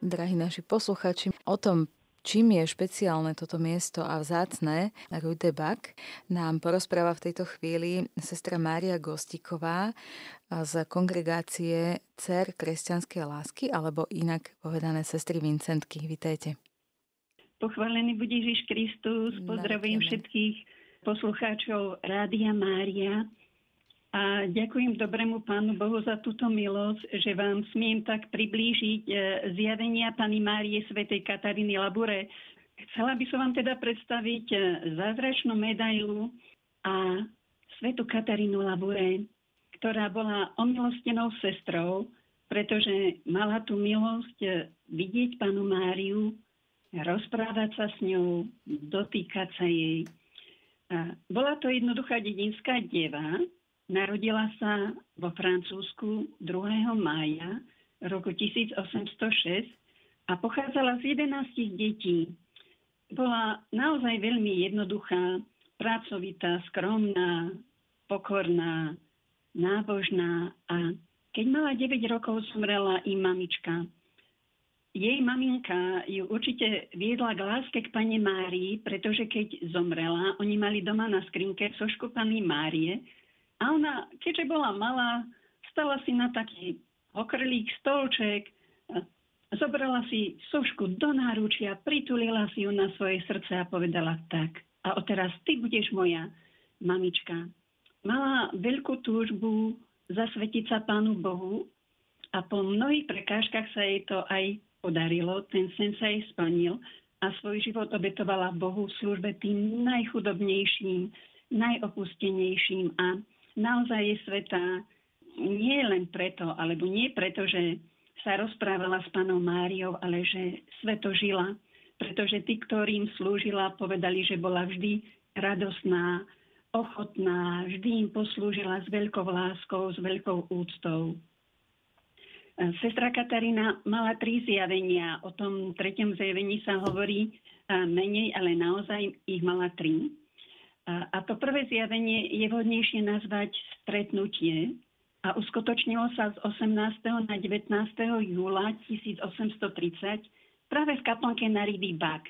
Drahí naši posluchači, o tom, Čím je špeciálne toto miesto a vzácne, Rudebak, nám porozpráva v tejto chvíli sestra Mária Gostiková z kongregácie Cer kresťanskej lásky, alebo inak povedané sestry Vincentky. Vítajte. Pochválený bude Ježiš Kristus, pozdravujem všetkých poslucháčov Rádia Mária a ďakujem dobrému Pánu Bohu za túto milosť, že vám smiem tak priblížiť e, zjavenia Pani Márie Svetej Kataríny Labure. Chcela by som vám teda predstaviť e, zázračnú medailu a Svetu Katarínu Labure, ktorá bola omilostenou sestrou, pretože mala tú milosť e, vidieť Panu Máriu, rozprávať sa s ňou, dotýkať sa jej. Bola to jednoduchá dedinská deva, Narodila sa vo Francúzsku 2. mája roku 1806 a pochádzala z 11 detí. Bola naozaj veľmi jednoduchá, pracovitá, skromná, pokorná, nábožná a keď mala 9 rokov, zomrela i mamička. Jej maminka ju určite viedla k láske k pane Márii, pretože keď zomrela, oni mali doma na skrinke sošku pani Márie, a ona, keďže bola malá, stala si na taký okrlík stolček, zobrala si sošku do náručia, pritulila si ju na svoje srdce a povedala tak. A odteraz ty budeš moja mamička. Mala veľkú túžbu zasvetiť sa Pánu Bohu a po mnohých prekážkach sa jej to aj podarilo. Ten sen sa jej splnil a svoj život obetovala Bohu v službe tým najchudobnejším, najopustenejším a naozaj je sveta nie len preto, alebo nie preto, že sa rozprávala s panou Máriou, ale že sveto žila, pretože tí, ktorým slúžila, povedali, že bola vždy radosná, ochotná, vždy im poslúžila s veľkou láskou, s veľkou úctou. Sestra Katarína mala tri zjavenia. O tom treťom zjavení sa hovorí menej, ale naozaj ich mala tri. A to prvé zjavenie je vhodnejšie nazvať stretnutie a uskutočnilo sa z 18. na 19. júla 1830 práve v kaplnke na Rybý Bak.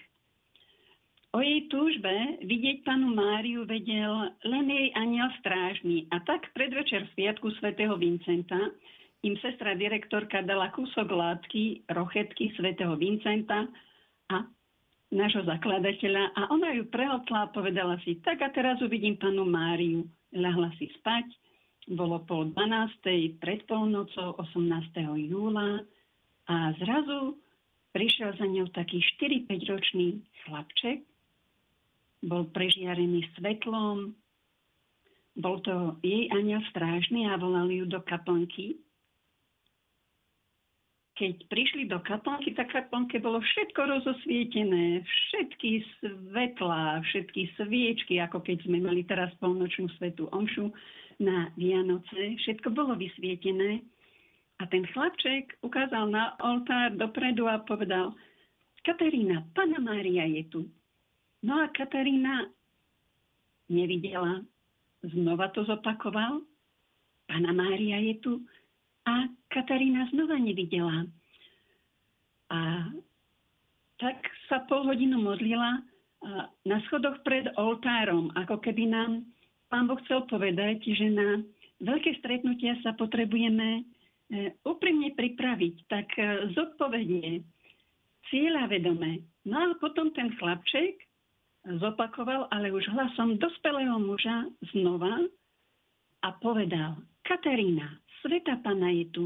O jej túžbe vidieť panu Máriu vedel len jej aniel strážny a tak predvečer sviatku svätého Vincenta im sestra direktorka dala kúsok látky, rochetky svätého Vincenta a nášho zakladateľa a ona ju prehltla a povedala si, tak a teraz uvidím panu Máriu. Ľahla si spať, bolo pol 12. pred polnocou 18. júla a zrazu prišiel za ňou taký 4-5 ročný chlapček, bol prežiarený svetlom, bol to jej aniel strážny a volali ju do kaplnky keď prišli do kaplnky, tak kaplnke bolo všetko rozosvietené, všetky svetlá, všetky sviečky, ako keď sme mali teraz polnočnú svetú omšu na Vianoce, všetko bolo vysvietené. A ten chlapček ukázal na oltár dopredu a povedal, Katarína, Pana Mária je tu. No a Katarína nevidela, znova to zopakoval, Pana Mária je tu a Katarína znova nevidela. A tak sa pol hodinu modlila na schodoch pred oltárom, ako keby nám pán Boh chcel povedať, že na veľké stretnutia sa potrebujeme e, úprimne pripraviť, tak e, zodpovedne, cieľa vedome. No a potom ten chlapček zopakoval, ale už hlasom dospelého muža znova a povedal, Katarína, Sveta Pana je tu.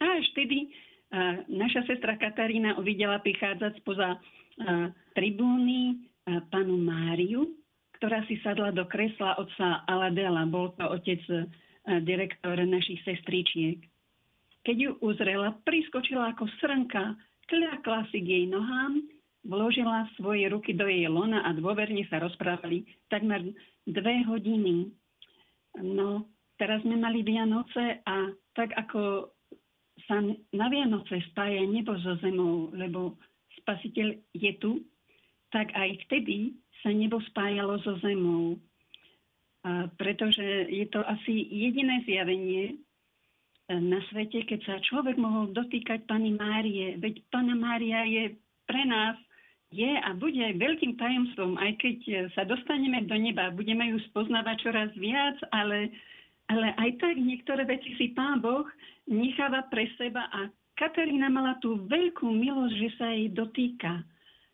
A až vtedy uh, naša sestra Katarína uvidela prichádzať spoza uh, tribúny uh, panu Máriu, ktorá si sadla do kresla otca Aladela. Bol to otec direktor našich sestričiek. Keď ju uzrela, priskočila ako srnka, kľakla si k jej nohám, vložila svoje ruky do jej lona a dôverne sa rozprávali takmer dve hodiny. No, teraz sme mali Vianoce a tak ako sa na Vianoce spája nebo so zemou, lebo spasiteľ je tu, tak aj vtedy sa nebo spájalo so zemou. A pretože je to asi jediné zjavenie, na svete, keď sa človek mohol dotýkať Pani Márie. Veď Pana Mária je pre nás je a bude veľkým tajomstvom, aj keď sa dostaneme do neba, budeme ju spoznávať čoraz viac, ale, ale aj tak niektoré veci si Pán Boh necháva pre seba a Katarína mala tú veľkú milosť, že sa jej dotýka.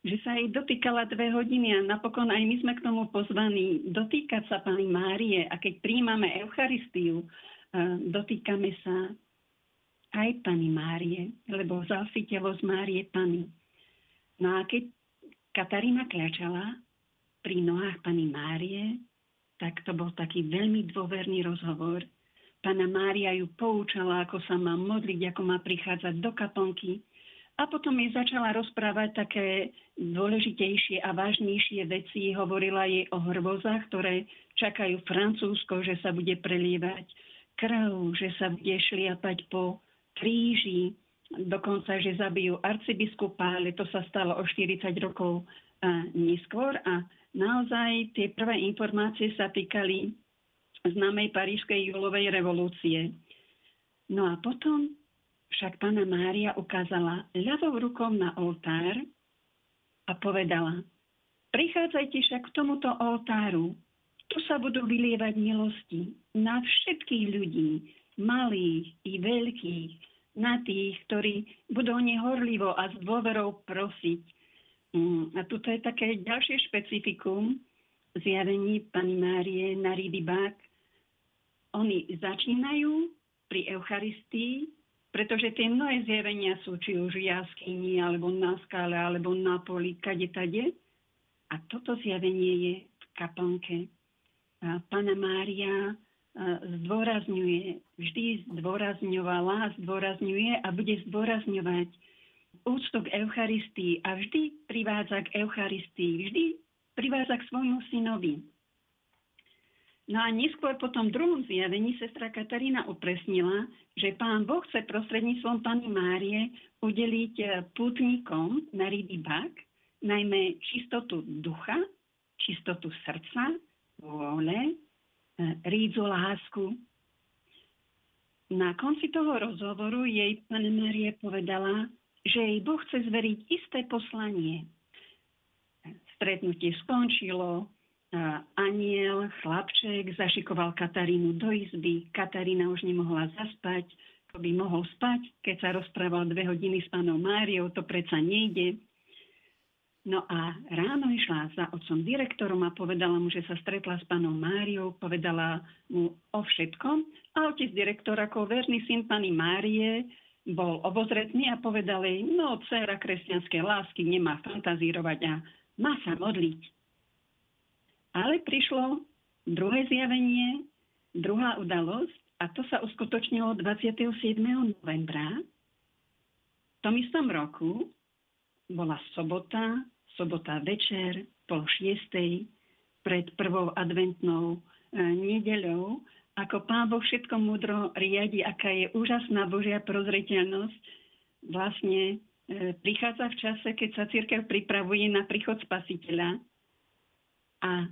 Že sa jej dotýkala dve hodiny a napokon aj my sme k tomu pozvaní dotýkať sa Pani Márie a keď príjmame Eucharistiu, dotýkame sa aj Pani Márie, lebo vzal si telo z Márie Pani. No a keď Katarína kľačala pri nohách Pani Márie, tak to bol taký veľmi dôverný rozhovor. Pana Mária ju poučala, ako sa má modliť, ako má prichádzať do kaponky. A potom jej začala rozprávať také dôležitejšie a vážnejšie veci. Hovorila jej o hrvozách, ktoré čakajú Francúzsko, že sa bude prelievať krv, že sa bude šliapať po kríži, dokonca, že zabijú arcibiskupa, ale to sa stalo o 40 rokov neskôr a naozaj tie prvé informácie sa týkali známej parížskej júlovej revolúcie. No a potom však pána Mária ukázala ľavou rukou na oltár a povedala, prichádzajte však k tomuto oltáru, tu sa budú vylievať milosti na všetkých ľudí, malých i veľkých, na tých, ktorí budú o ne horlivo a s dôverou prosiť. Mm, a tuto je také ďalšie špecifikum zjavení pani Márie na Rydibák. Oni začínajú pri Eucharistii, pretože tie mnohé zjavenia sú či už v jaskyni, alebo na skále, alebo na poli, kade tade. A toto zjavenie je v kaplnke. Pana Mária zdôrazňuje, vždy zdôrazňovala, zdôrazňuje a bude zdôrazňovať úctu k Eucharistii a vždy privádza k Eucharistii, vždy privádza k svojmu synovi. No a neskôr po tom druhom zjavení sestra Katarína upresnila, že pán Boh chce prostredníctvom pani Márie udeliť e, pútnikom na Rydibak najmä čistotu ducha, čistotu srdca, vôle, e, rídzu lásku. Na konci toho rozhovoru jej pani Marie povedala, že jej Boh chce zveriť isté poslanie. Stretnutie skončilo, aniel, chlapček, zašikoval Katarínu do izby. Katarína už nemohla zaspať. To by mohol spať, keď sa rozprával dve hodiny s pánom Máriou, to predsa nejde. No a ráno išla za otcom direktorom a povedala mu, že sa stretla s pánom Máriou, povedala mu o všetkom. A otec direktor ako verný syn pani Márie bol obozretný a povedal jej, no dcera kresťanskej lásky nemá fantazírovať a má sa modliť. Ale prišlo druhé zjavenie, druhá udalosť a to sa uskutočnilo 27. novembra. V tom istom roku bola sobota, sobota večer, pol šiestej, pred prvou adventnou e, nedeľou, ako Pán Boh všetko múdro riadi, aká je úžasná Božia prozreteľnosť, vlastne e, prichádza v čase, keď sa církev pripravuje na príchod spasiteľa a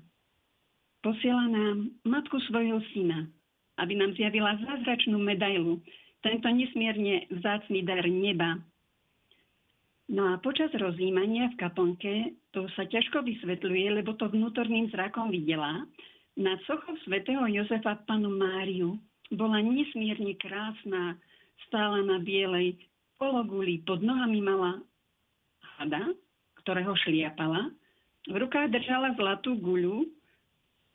posiela nám matku svojho syna, aby nám zjavila zázračnú medailu, tento nesmierne vzácný dar neba, No a počas rozjímania v kaponke to sa ťažko vysvetľuje, lebo to vnútorným zrakom videla. Nad sochou svätého Jozefa panu Máriu bola nesmierne krásna, stála na bielej pologuli, pod nohami mala hada, ktorého šliapala, v rukách držala zlatú guľu,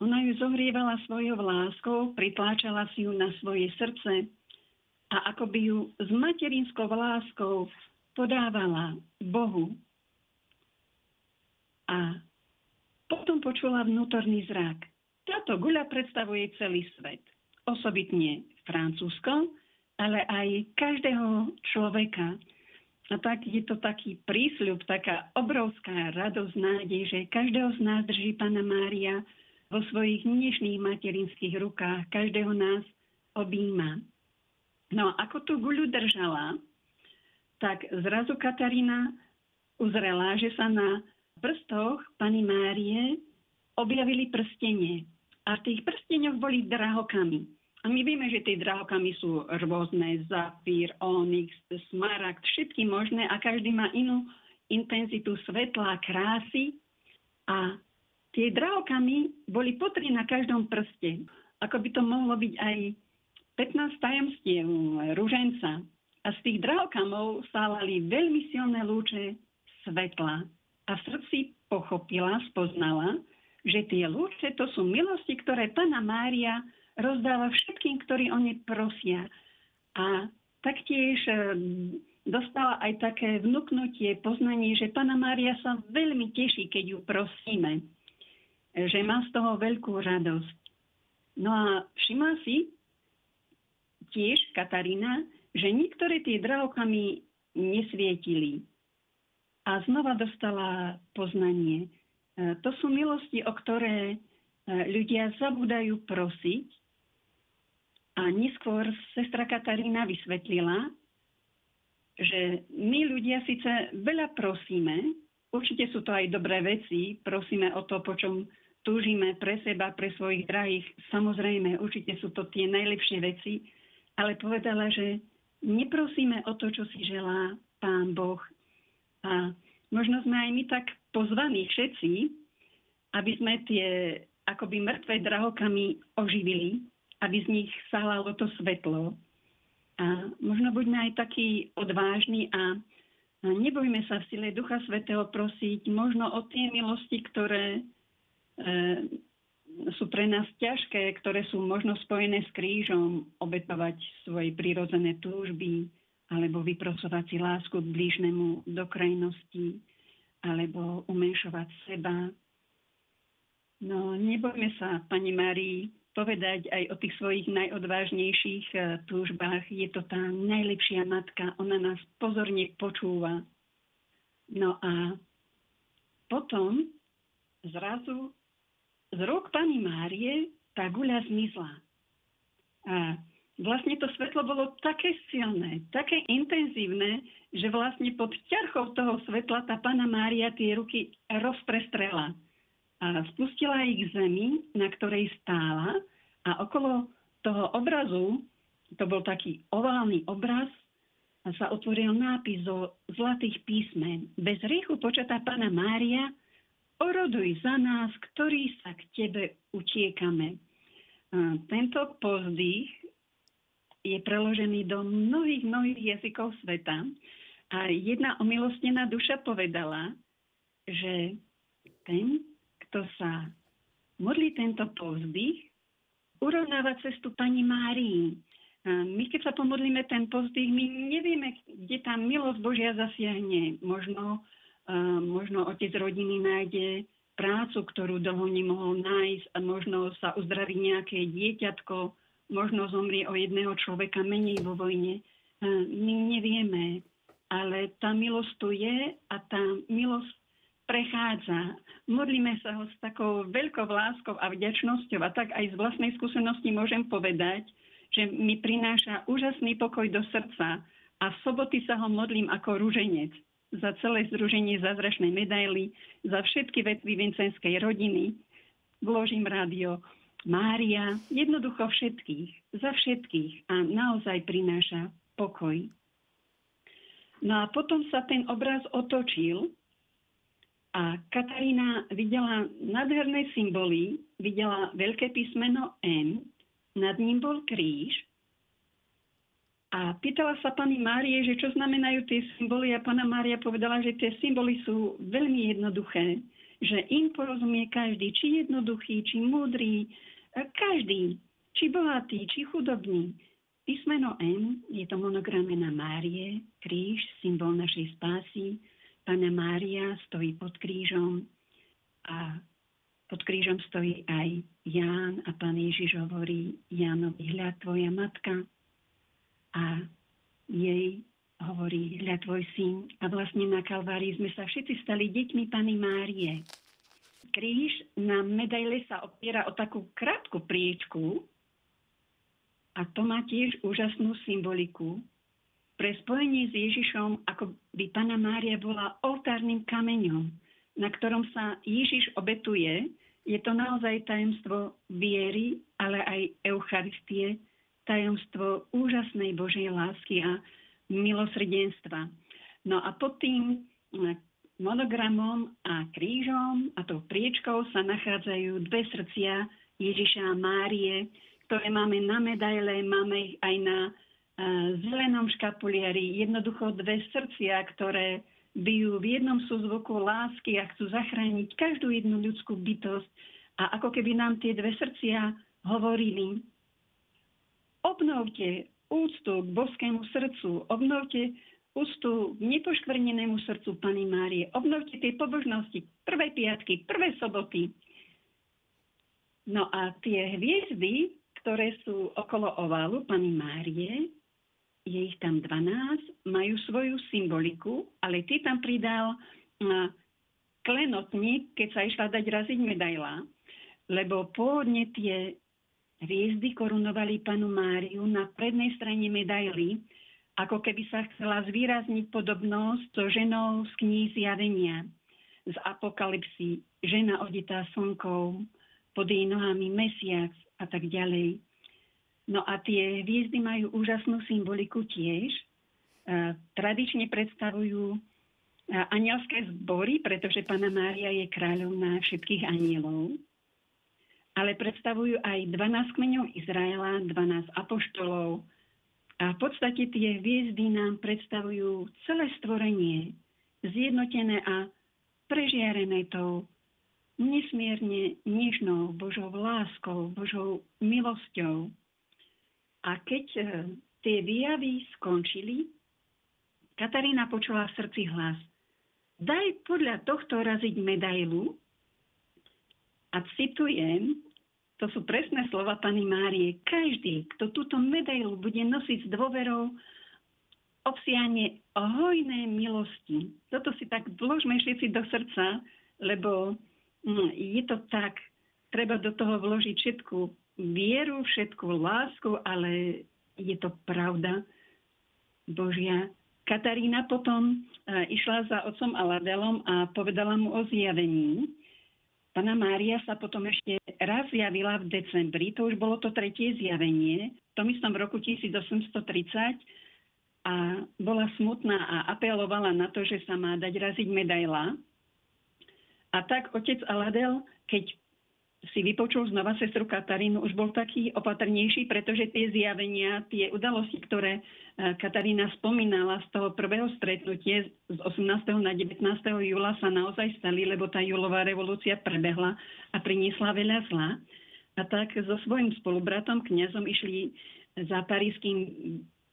ona ju zohrievala svojou láskou, pritláčala si ju na svoje srdce a ako by ju s materinskou láskou podávala Bohu a potom počula vnútorný zrak. Táto guľa predstavuje celý svet, osobitne Francúzsko, ale aj každého človeka. A tak je to taký prísľub, taká obrovská radosť, nádej, že každého z nás drží Pana Mária vo svojich dnešných materinských rukách, každého nás objíma. No ako tú guľu držala, tak zrazu Katarína uzrela, že sa na prstoch pani Márie objavili prstenie. A v tých prsteňoch boli drahokamy. A my vieme, že tie drahokamy sú rôzne, zafír, onyx, smaragd, všetky možné a každý má inú intenzitu svetla, krásy. A tie drahokamy boli potri na každom prste. Ako by to mohlo byť aj 15 tajomstiev ruženca. A z tých drahokamov sálali veľmi silné lúče svetla. A v srdci pochopila, spoznala, že tie lúče to sú milosti, ktoré Pana Mária rozdáva všetkým, ktorí o ne prosia. A taktiež e, dostala aj také vnúknutie, poznanie, že Pana Mária sa veľmi teší, keď ju prosíme. Že má z toho veľkú radosť. No a všimla si tiež Katarína, že niektoré tie drahokamy nesvietili. A znova dostala poznanie. E, to sú milosti, o ktoré e, ľudia zabúdajú prosiť a neskôr sestra Katarína vysvetlila, že my ľudia síce veľa prosíme, určite sú to aj dobré veci, prosíme o to, po čom túžime pre seba, pre svojich drahých, samozrejme, určite sú to tie najlepšie veci, ale povedala, že neprosíme o to, čo si želá Pán Boh. A možno sme aj my tak pozvaní všetci, aby sme tie akoby mŕtve drahokamy oživili, aby z nich salalo to svetlo. A možno buďme aj takí odvážni a nebojme sa v sile Ducha Svetého prosiť možno o tie milosti, ktoré e, sú pre nás ťažké, ktoré sú možno spojené s krížom, obetovať svoje prírodzené túžby, alebo vyprosovať si lásku k blížnemu do krajnosti, alebo umenšovať seba. No nebojme sa, Pani Márii, povedať aj o tých svojich najodvážnejších e, túžbách. Je to tá najlepšia matka, ona nás pozorne počúva. No a potom zrazu z rúk pani Márie tá guľa zmizla. A vlastne to svetlo bolo také silné, také intenzívne, že vlastne pod ťarchou toho svetla tá pana Mária tie ruky rozprestrela a spustila ich k zemi, na ktorej stála a okolo toho obrazu, to bol taký oválny obraz, a sa otvoril nápis zo zlatých písmen. Bez riechu počatá Pana Mária, oroduj za nás, ktorí sa k Tebe utiekame. A tento pozdých je preložený do mnohých, mnohých jazykov sveta. A jedna omilostená duša povedala, že ten, kto sa modlí tento povzdych, urovnáva cestu Pani Márii. My keď sa pomodlíme ten pozdych, my nevieme, kde tá milosť Božia zasiahne. Možno, možno otec rodiny nájde prácu, ktorú dlho nemohol nájsť a možno sa uzdraví nejaké dieťatko, možno zomrie o jedného človeka menej vo vojne. My nevieme, ale tá milosť tu je a tá milosť prechádza. Modlíme sa ho s takou veľkou láskou a vďačnosťou a tak aj z vlastnej skúsenosti môžem povedať, že mi prináša úžasný pokoj do srdca a v soboty sa ho modlím ako rúženec za celé združenie zázračnej medaily, za všetky vetvy vincenskej rodiny. Vložím rádio Mária, jednoducho všetkých, za všetkých a naozaj prináša pokoj. No a potom sa ten obraz otočil a Katarína videla nádherné symboly, videla veľké písmeno M, nad ním bol kríž a pýtala sa pani Márie, že čo znamenajú tie symboly a pana Mária povedala, že tie symboly sú veľmi jednoduché, že im porozumie každý, či jednoduchý, či múdry, každý, či bohatý, či chudobný. Písmeno M je to monograme na Márie, kríž, symbol našej spásy, Pana Mária stojí pod krížom a pod krížom stojí aj Ján a pán Ježiš hovorí Jánovi, hľad tvoja matka a jej hovorí, hľad tvoj syn. A vlastne na Kalvárii sme sa všetci stali deťmi Pany Márie. Kríž na medaile sa opiera o takú krátku priečku a to má tiež úžasnú symboliku, pre spojenie s Ježišom, ako by Pana Mária bola oltárnym kameňom, na ktorom sa Ježiš obetuje, je to naozaj tajemstvo viery, ale aj Eucharistie, tajomstvo úžasnej Božej lásky a milosrdenstva. No a pod tým eh, monogramom a krížom a tou priečkou sa nachádzajú dve srdcia Ježiša a Márie, ktoré máme na medaile, máme ich aj na uh, zelenom škapuliari. Jednoducho dve srdcia, ktoré bijú v jednom súzvuku lásky a chcú zachrániť každú jednu ľudskú bytosť. A ako keby nám tie dve srdcia hovorili, obnovte úctu k boskému srdcu, obnovte úctu k nepoškvrnenému srdcu Pany Márie, obnovte tie pobožnosti, prvé piatky, prvé soboty. No a tie hviezdy, ktoré sú okolo oválu Pany Márie, je ich tam 12, majú svoju symboliku, ale ty tam pridal klenotník, keď sa išla dať raziť medaila, lebo pôvodne tie hviezdy korunovali panu Máriu na prednej strane medaily, ako keby sa chcela zvýrazniť podobnosť so ženou z kníh zjavenia, z apokalipsy, žena oditá slnkou, pod jej nohami mesiac a tak ďalej. No a tie hviezdy majú úžasnú symboliku tiež. E, tradične predstavujú e, anielské zbory, pretože Pana Mária je kráľovná všetkých anielov ale predstavujú aj 12 kmeňov Izraela, 12 apoštolov. A v podstate tie hviezdy nám predstavujú celé stvorenie, zjednotené a prežiarené tou nesmierne nežnou Božou láskou, Božou milosťou. A keď e, tie výjavy skončili, Katarína počula v srdci hlas. Daj podľa tohto raziť medailu a citujem, to sú presné slova pani Márie. Každý, kto túto medailu bude nosiť s dôverou, obsiahne hojné milosti. Toto si tak vložme všetci do srdca, lebo hm, je to tak, treba do toho vložiť všetku vieru, všetku lásku, ale je to pravda Božia. Katarína potom uh, išla za otcom Aladelom a povedala mu o zjavení Pana Mária sa potom ešte raz zjavila v decembri, to už bolo to tretie zjavenie, v tom istom roku 1830 a bola smutná a apelovala na to, že sa má dať raziť medaila. A tak otec Aladel, keď si vypočul znova sestru Katarínu, už bol taký opatrnejší, pretože tie zjavenia, tie udalosti, ktoré e, Katarína spomínala z toho prvého stretnutia z 18. na 19. júla sa naozaj stali, lebo tá júlová revolúcia prebehla a priniesla veľa zla. A tak so svojím spolubratom, kňazom, išli za paríským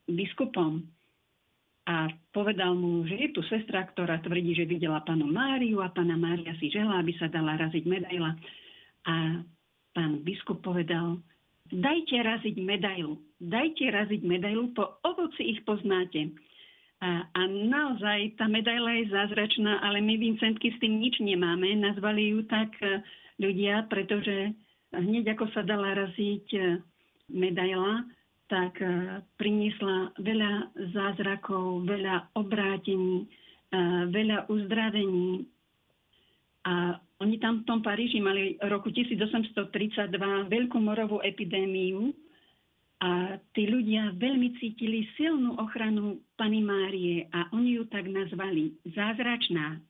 biskupom a povedal mu, že je tu sestra, ktorá tvrdí, že videla panu Máriu a pána Mária si žela, aby sa dala raziť medaila. A pán biskup povedal, dajte raziť medailu, dajte raziť medailu, po ovoci ich poznáte. A, a naozaj tá medaila je zázračná, ale my Vincentky s tým nič nemáme. Nazvali ju tak e, ľudia, pretože hneď ako sa dala raziť e, medaila, tak e, priniesla veľa zázrakov, veľa obrátení, veľa uzdravení. A oni tam v tom Paríži mali roku 1832 veľkú morovú epidémiu a tí ľudia veľmi cítili silnú ochranu Pany Márie a oni ju tak nazvali zázračná.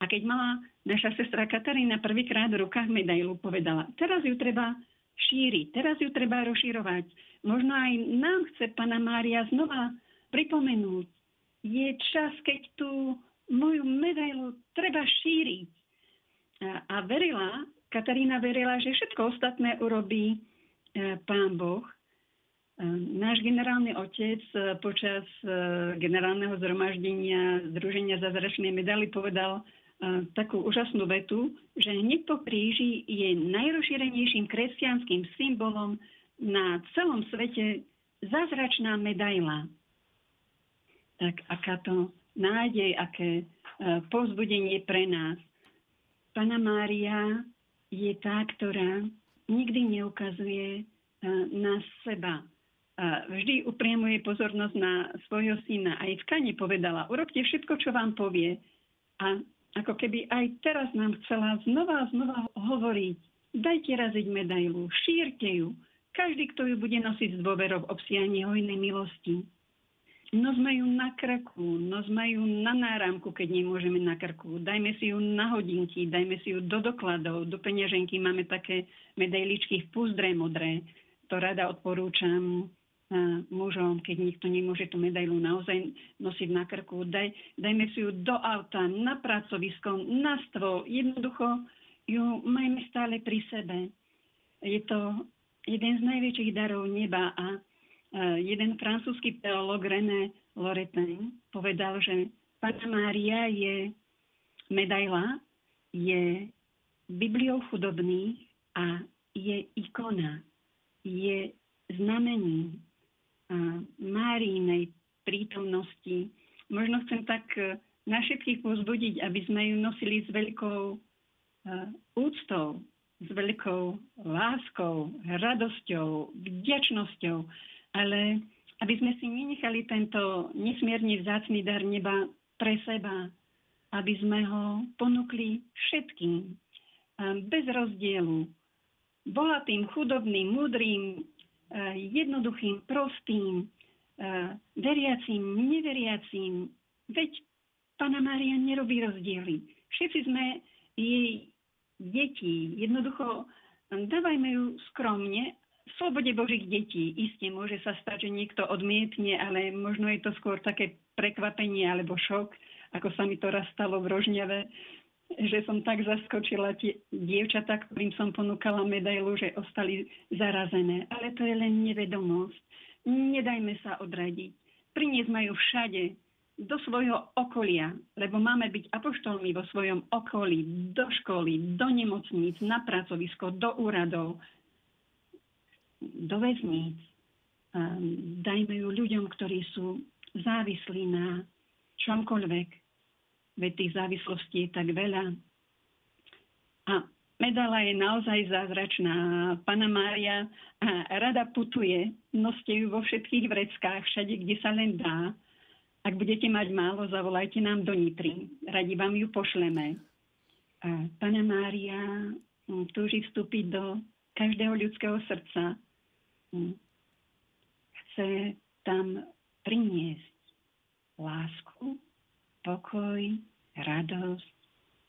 A keď mala naša sestra Katarína prvýkrát v rukách medailu, povedala, teraz ju treba šíriť, teraz ju treba rozširovať. Možno aj nám chce Pana Mária znova pripomenúť. Je čas, keď tú moju medailu treba šíriť a verila, Katarína verila, že všetko ostatné urobí e, pán Boh. E, náš generálny otec e, počas generálneho zhromaždenia Združenia zázračnej medaily povedal takú úžasnú vetu, že hneď po kríži je najrozšírenejším kresťanským symbolom na celom svete zázračná medaila. Tak aká to nádej, aké povzbudenie pre nás. Pana Mária je tá, ktorá nikdy neukazuje e, na seba. Vždy upriamuje pozornosť na svojho syna. Aj v Kane povedala, urobte všetko, čo vám povie. A ako keby aj teraz nám chcela znova a znova hovoriť, dajte raziť medailu, šírte ju, Každý, kto ju bude nosiť s dôverou, obsiahne hojnej milosti. Nos majú na krku, nos majú na náramku, keď nemôžeme na krku. Dajme si ju na hodinky, dajme si ju do dokladov, do peňaženky. Máme také medailičky v púzdre modré. To rada odporúčam mužom, keď nikto nemôže tú medailu naozaj nosiť na krku. Daj, dajme si ju do auta, na pracovisko, na stôl. Jednoducho ju majme stále pri sebe. Je to jeden z najväčších darov neba a jeden francúzsky teológ René Loretin povedal, že Pana Mária je medaila, je Bibliou chudobných a je ikona, je znamením Márinej prítomnosti. Možno chcem tak e, na všetkých pozbudiť, aby sme ju nosili s veľkou úctou, s veľkou láskou, radosťou, vďačnosťou ale aby sme si nenechali tento nesmierne vzácný dar neba pre seba, aby sme ho ponúkli všetkým, bez rozdielu, bohatým, chudobným, múdrým, jednoduchým, prostým, veriacím, neveriacím. Veď Pana Mária nerobí rozdiely. Všetci sme jej deti. Jednoducho dávajme ju skromne v slobode Božích detí iste môže sa stať, že niekto odmietne, ale možno je to skôr také prekvapenie alebo šok, ako sa mi to raz stalo v Rožňave, že som tak zaskočila tie dievčatá, ktorým som ponúkala medailu, že ostali zarazené. Ale to je len nevedomosť. Nedajme sa odradiť. Priniesme ju všade, do svojho okolia, lebo máme byť apoštolmi vo svojom okolí, do školy, do nemocníc, na pracovisko, do úradov, do väzníc. Dajme ju ľuďom, ktorí sú závislí na čomkoľvek. Veď tých závislostí je tak veľa. A medala je naozaj zázračná. Pana Mária rada putuje. Noste ju vo všetkých vreckách, všade, kde sa len dá. Ak budete mať málo, zavolajte nám do Nitry. Radi vám ju pošleme. Pana Mária túži vstúpiť do každého ľudského srdca chce tam priniesť lásku, pokoj, radosť,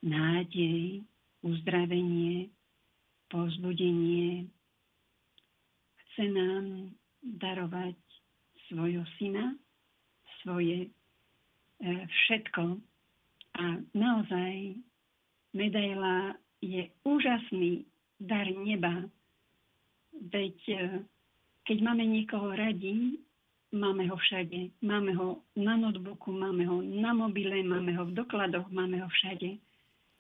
nádej, uzdravenie, povzbudenie. Chce nám darovať svojho syna, svoje e, všetko. A naozaj medaila je úžasný dar neba. Veď e, keď máme niekoho radi, máme ho všade. Máme ho na notebooku, máme ho na mobile, máme ho v dokladoch, máme ho všade.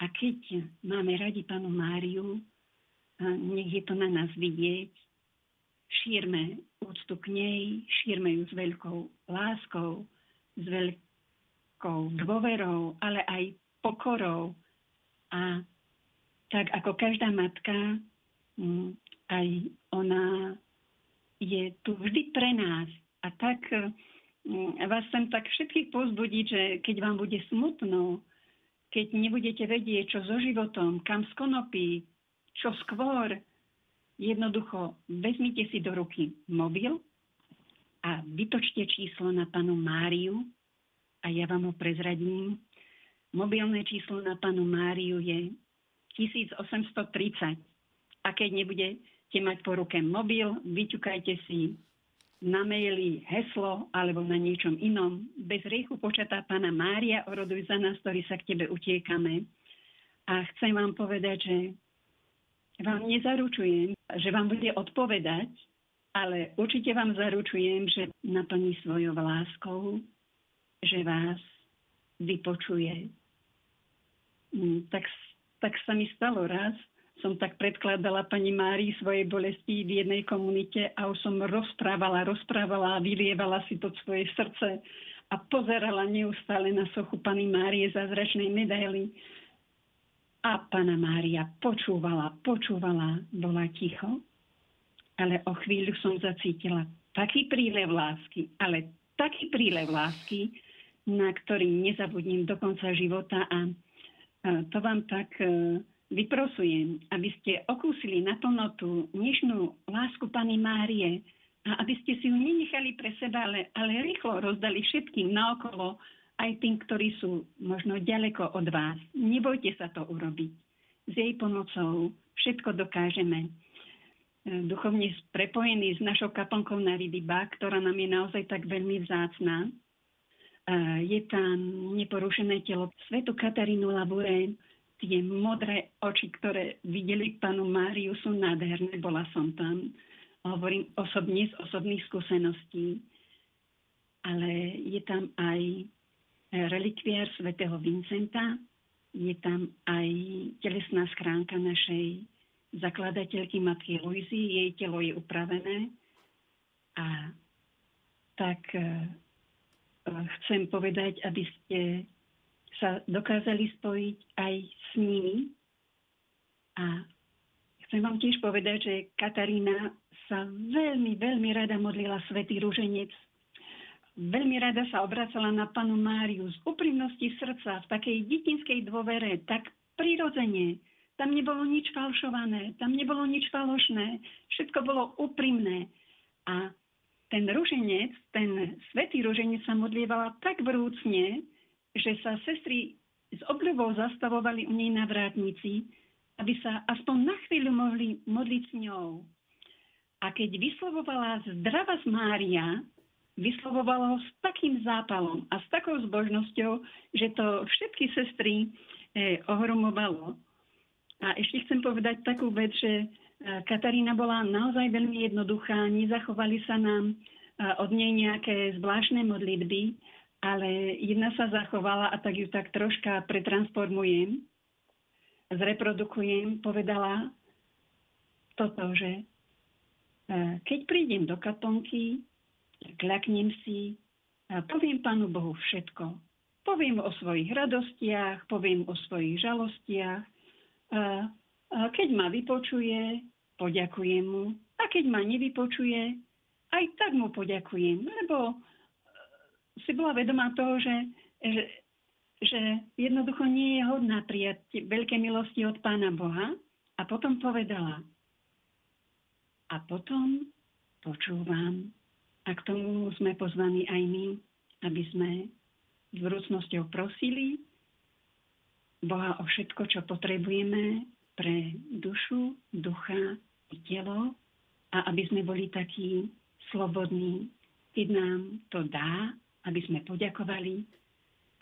A keď máme radi panu Máriu, nech je to na nás vidieť, šírme úctu k nej, šírme ju s veľkou láskou, s veľkou dôverou, ale aj pokorou. A tak ako každá matka, mm, aj ona je tu vždy pre nás. A tak mm, vás chcem tak všetkých pozbudiť, že keď vám bude smutno, keď nebudete vedieť, čo so životom, kam skonopí, čo skôr, jednoducho vezmite si do ruky mobil a vytočte číslo na panu Máriu a ja vám ho prezradím. Mobilné číslo na panu Máriu je 1830. A keď nebude budete mať po ruke mobil, vyťukajte si na maili heslo alebo na niečom inom. Bez riechu počatá Pána Mária, oroduj za nás, ktorí sa k Tebe utiekame. A chcem vám povedať, že vám nezaručujem, že vám bude odpovedať, ale určite vám zaručujem, že naplní svojou láskou, že vás vypočuje. Mm, tak, tak sa mi stalo raz, som tak predkladala pani Márii svojej bolesti v jednej komunite a už som rozprávala, rozprávala a vylievala si to svoje srdce a pozerala neustále na sochu pani Márie zázračnej medaily. A pana Mária počúvala, počúvala, bola ticho, ale o chvíľu som zacítila taký prílev lásky, ale taký prílev lásky, na ktorý nezabudním do konca života a to vám tak vyprosujem, aby ste okúsili naplno tú nežnú lásku Pany Márie a aby ste si ju nenechali pre seba, ale, ale rýchlo rozdali všetkým naokolo, aj tým, ktorí sú možno ďaleko od vás. Nebojte sa to urobiť. S jej pomocou všetko dokážeme. E, duchovne prepojený s našou kaplnkou na Ridiba, ktorá nám je naozaj tak veľmi vzácná. E, je tam neporušené telo svetu Katarínu Labure, tie modré oči, ktoré videli panu Máriu, sú nádherné, bola som tam. Hovorím osobne z osobných skúseností. Ale je tam aj relikviár svätého Vincenta, je tam aj telesná schránka našej zakladateľky matky Luizy, jej telo je upravené a tak e, chcem povedať, aby ste sa dokázali spojiť aj s nimi a chcem vám tiež povedať, že Katarína sa veľmi, veľmi rada modlila Svetý Rúženec veľmi rada sa obracala na panu Máriu z úprimnosti srdca, v takej detinskej dôvere, tak prirodzene. Tam nebolo nič falšované, tam nebolo nič falošné, všetko bolo úprimné. A ten ruženec, ten svetý ruženec sa modlievala tak vrúcne, že sa sestry s obľubou zastavovali u nej na vrátnici, aby sa aspoň na chvíľu mohli modliť s ňou. A keď vyslovovala zdrava z Mária, vyslovovalo ho s takým zápalom a s takou zbožnosťou, že to všetky sestry eh, ohromovalo. A ešte chcem povedať takú vec, že eh, Katarína bola naozaj veľmi jednoduchá, nezachovali sa nám eh, od nej nejaké zvláštne modlitby, ale jedna sa zachovala a tak ju tak troška pretransformujem, zreprodukujem, povedala toto, že keď prídem do kaponky, kľaknem si poviem Pánu Bohu všetko. Poviem o svojich radostiach, poviem o svojich žalostiach. A keď ma vypočuje, poďakujem mu. A keď ma nevypočuje, aj tak mu poďakujem, lebo e, si bola vedomá toho, že, že, že jednoducho nie je hodná prijať veľké milosti od Pána Boha. A potom povedala, a potom počúvam a k tomu sme pozvaní aj my, aby sme s vrúcnosťou prosili Boha o všetko, čo potrebujeme pre dušu, ducha i telo a aby sme boli takí slobodní, keď nám to dá, aby sme poďakovali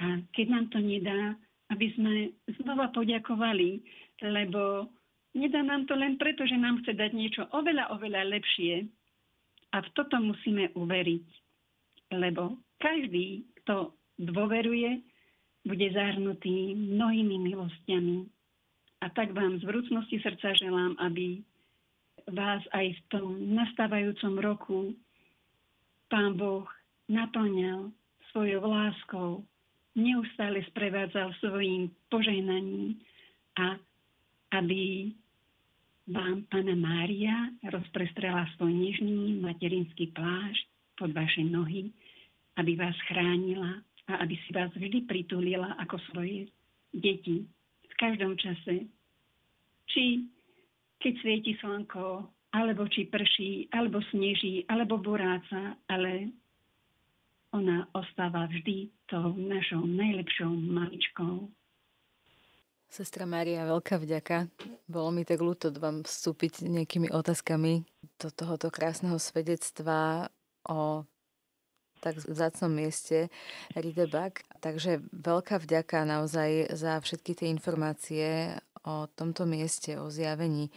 a keď nám to nedá, aby sme znova poďakovali, lebo nedá nám to len preto, že nám chce dať niečo oveľa, oveľa lepšie, a v toto musíme uveriť, lebo každý, kto dôveruje, bude zahrnutý mnohými milostiami. A tak vám z vrúcnosti srdca želám, aby vás aj v tom nastávajúcom roku Pán Boh naplňal svojou láskou, neustále sprevádzal svojim požehnaním a aby vám Pana Mária rozprestrela svoj nežný materinský plášť pod vaše nohy, aby vás chránila a aby si vás vždy pritulila ako svoje deti v každom čase. Či keď svieti slnko, alebo či prší, alebo sneží, alebo buráca, ale ona ostáva vždy tou našou najlepšou maličkou. Sestra Mária, veľká vďaka. Bolo mi tak ľúto vám vstúpiť nejakými otázkami do tohoto krásneho svedectva o tak vzácnom mieste Ridebak. Takže veľká vďaka naozaj za všetky tie informácie o tomto mieste, o zjavení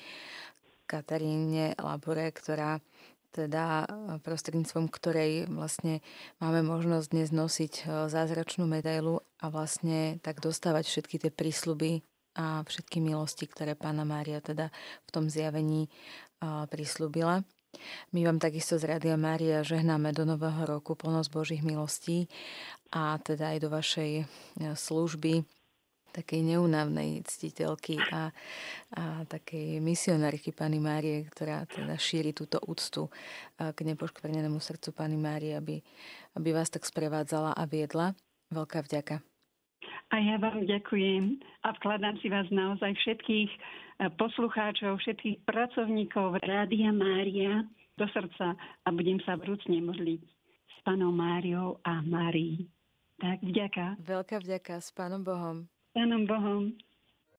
Kataríne Labore, ktorá teda prostredníctvom ktorej vlastne máme možnosť dnes nosiť e, zázračnú medailu a vlastne tak dostávať všetky tie prísľuby a všetky milosti, ktoré Pána Mária teda v tom zjavení e, prislúbila. My vám takisto z Rádia Mária žehnáme do nového roku plnosť Božích milostí a teda aj do vašej e, služby takej neunavnej ctiteľky a, a takej misionárky Pany Márie, ktorá teda šíri túto úctu k nepoškvrnenému srdcu Pany Márie, aby, aby vás tak sprevádzala a viedla. Veľká vďaka. A ja vám ďakujem a vkladám si vás naozaj všetkých eh, poslucháčov, všetkých pracovníkov Rádia Mária do srdca a budem sa vrúcne modliť s panou Máriou a Márií. Tak, vďaka. Veľká vďaka s pánom Bohom. S pánom Bohom.